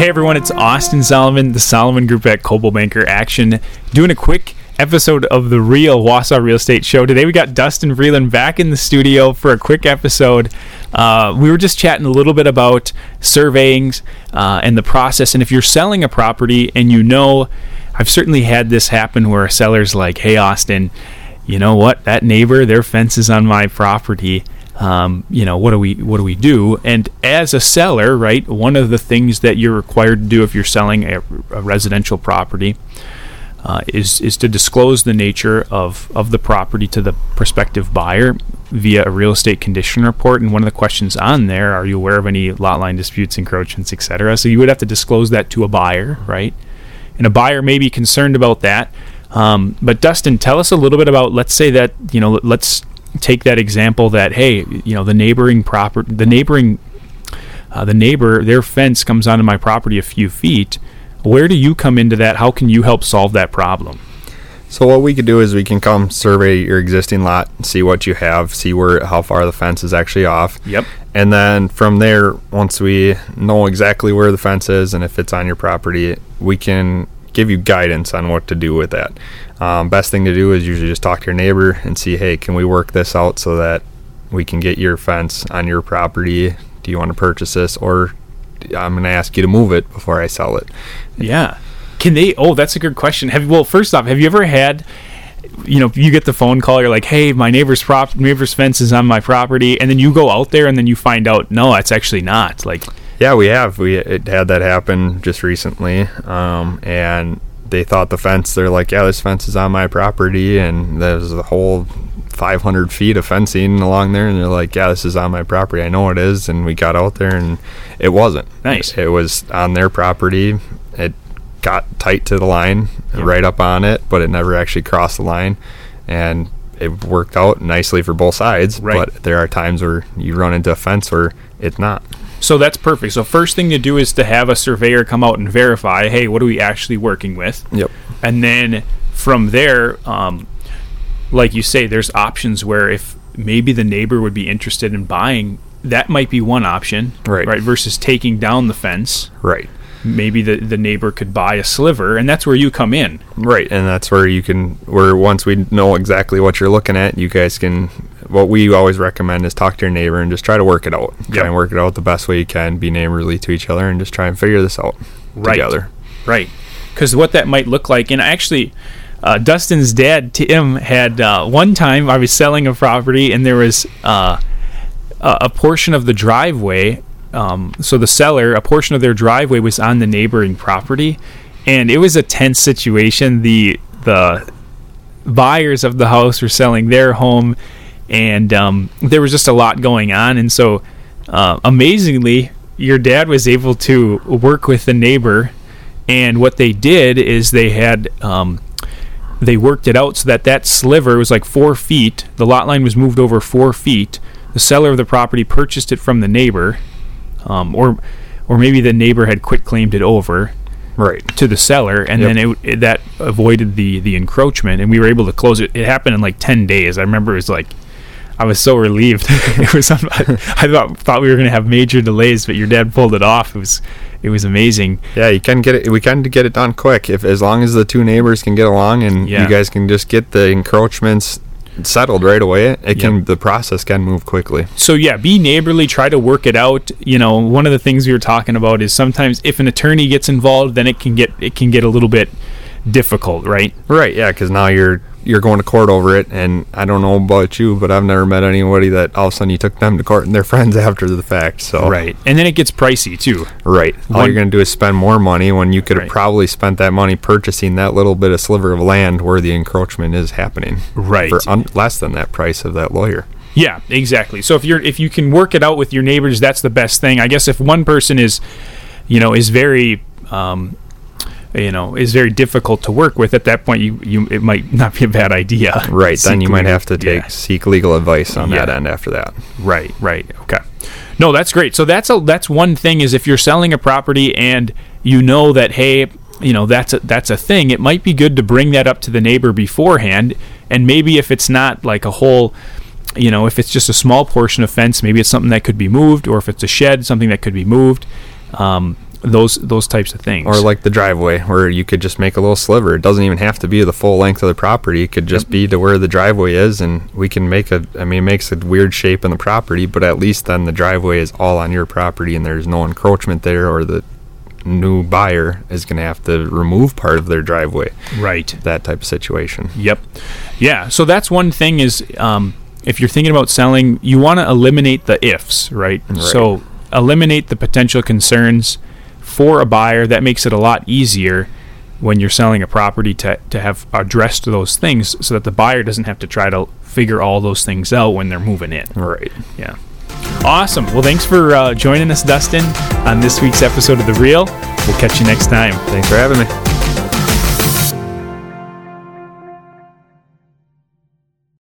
Hey everyone, it's Austin Solomon, the Solomon Group at Coldwell Banker Action, doing a quick episode of the Real Wausau Real Estate Show. Today we got Dustin Vreeland back in the studio for a quick episode. Uh, we were just chatting a little bit about surveying uh, and the process. And if you're selling a property and you know, I've certainly had this happen where a seller's like, "Hey Austin, you know what? That neighbor, their fence is on my property." Um, you know what do we what do we do and as a seller right one of the things that you're required to do if you're selling a, a residential property uh, is is to disclose the nature of, of the property to the prospective buyer via a real estate condition report. And one of the questions on there are you aware of any lot line disputes, encroachments, etc. So you would have to disclose that to a buyer, right? And a buyer may be concerned about that. Um, but Dustin, tell us a little bit about. Let's say that you know. Let's take that example that hey, you know, the neighboring property, the neighboring, uh, the neighbor, their fence comes onto my property a few feet. Where do you come into that? How can you help solve that problem? So what we could do is we can come survey your existing lot, see what you have, see where how far the fence is actually off. Yep. And then from there, once we know exactly where the fence is and if it's on your property, we can give you guidance on what to do with that. Um, best thing to do is usually just talk to your neighbor and see, hey, can we work this out so that we can get your fence on your property? Do you want to purchase this, or I'm going to ask you to move it before I sell it? Yeah. Can they? Oh, that's a good question. Have well, first off, have you ever had? You know, you get the phone call. You're like, "Hey, my neighbor's prop neighbor's fence is on my property," and then you go out there, and then you find out, no, it's actually not. Like, yeah, we have. We had that happen just recently, um, and they thought the fence. They're like, yeah, this fence is on my property, and there's a whole 500 feet of fencing along there, and they're like, yeah, this is on my property. I know it is, and we got out there, and it wasn't. Nice. It was on their property. It got tight to the line, yep. right up on it, but it never actually crossed the line, and it worked out nicely for both sides. Right. But there are times where you run into a fence where it's not. So that's perfect. So first thing to do is to have a surveyor come out and verify, hey, what are we actually working with? Yep. And then from there, um, like you say, there's options where if maybe the neighbor would be interested in buying, that might be one option, right? Right. Versus taking down the fence, right? Maybe the the neighbor could buy a sliver, and that's where you come in, right? And that's where you can, where once we know exactly what you're looking at, you guys can what we always recommend is talk to your neighbor and just try to work it out. Try and work it out the best way you can. Be neighborly to each other and just try and figure this out right. together. Right. Because what that might look like, and actually, uh, Dustin's dad Tim had uh, one time I was selling a property and there was uh, a portion of the driveway. Um, so the seller, a portion of their driveway was on the neighboring property, and it was a tense situation. The the buyers of the house were selling their home and um, there was just a lot going on. And so, uh, amazingly, your dad was able to work with the neighbor, and what they did is they had um, they worked it out so that that sliver was like four feet. The lot line was moved over four feet. The seller of the property purchased it from the neighbor, um, or or maybe the neighbor had quit claimed it over right to the seller and yep. then it, it, that avoided the the encroachment and we were able to close it it happened in like 10 days i remember it was like I was so relieved. it was I thought thought we were going to have major delays, but your dad pulled it off. It was it was amazing. Yeah, you can get it. We can get it done quick if as long as the two neighbors can get along and yeah. you guys can just get the encroachments settled right away. It can yep. the process can move quickly. So yeah, be neighborly. Try to work it out. You know, one of the things we were talking about is sometimes if an attorney gets involved, then it can get it can get a little bit difficult, right? Right. Yeah, because now you're you're going to court over it, and I don't know about you, but I've never met anybody that all of a sudden you took them to court and they're friends after the fact. So right, and then it gets pricey too. Right. All you're going to do is spend more money when you could have right. probably spent that money purchasing that little bit of sliver of land where the encroachment is happening. Right. For un- less than that price of that lawyer. Yeah, exactly. So if you're if you can work it out with your neighbors, that's the best thing. I guess if one person is, you know, is very um, you know is very difficult to work with. At that point you, you it might not be a bad idea. Right then you might have to take yeah. seek legal advice on yeah. that end after that. Right right okay. No that's great. So that's a that's one thing is if you're selling a property and you know that hey you know that's a that's a thing it might be good to bring that up to the neighbor beforehand. And maybe if it's not like a whole you know if it's just a small portion of fence maybe it's something that could be moved or if it's a shed something that could be moved. Um, those those types of things. Or like the driveway, where you could just make a little sliver. It doesn't even have to be the full length of the property. It could just Yep. be to where the driveway is, and we can make a. I mean, it makes a weird shape in the property, but at least then the driveway is all on your property, and there's no encroachment there, or the new buyer is going to have to remove part of their driveway. right. That type of situation. Yep. Yeah. So that's one thing is um, if you're thinking about selling, you want to eliminate the ifs, right? Right. So eliminate the potential concerns for a buyer. That makes it a lot easier when you're selling a property to, to have addressed those things so that the buyer doesn't have to try to figure all those things out when they're moving in. Right. Yeah. Awesome. Well, thanks for uh, joining us, Dustin, on this week's episode of The Real. We'll catch you next time. Thanks for having me.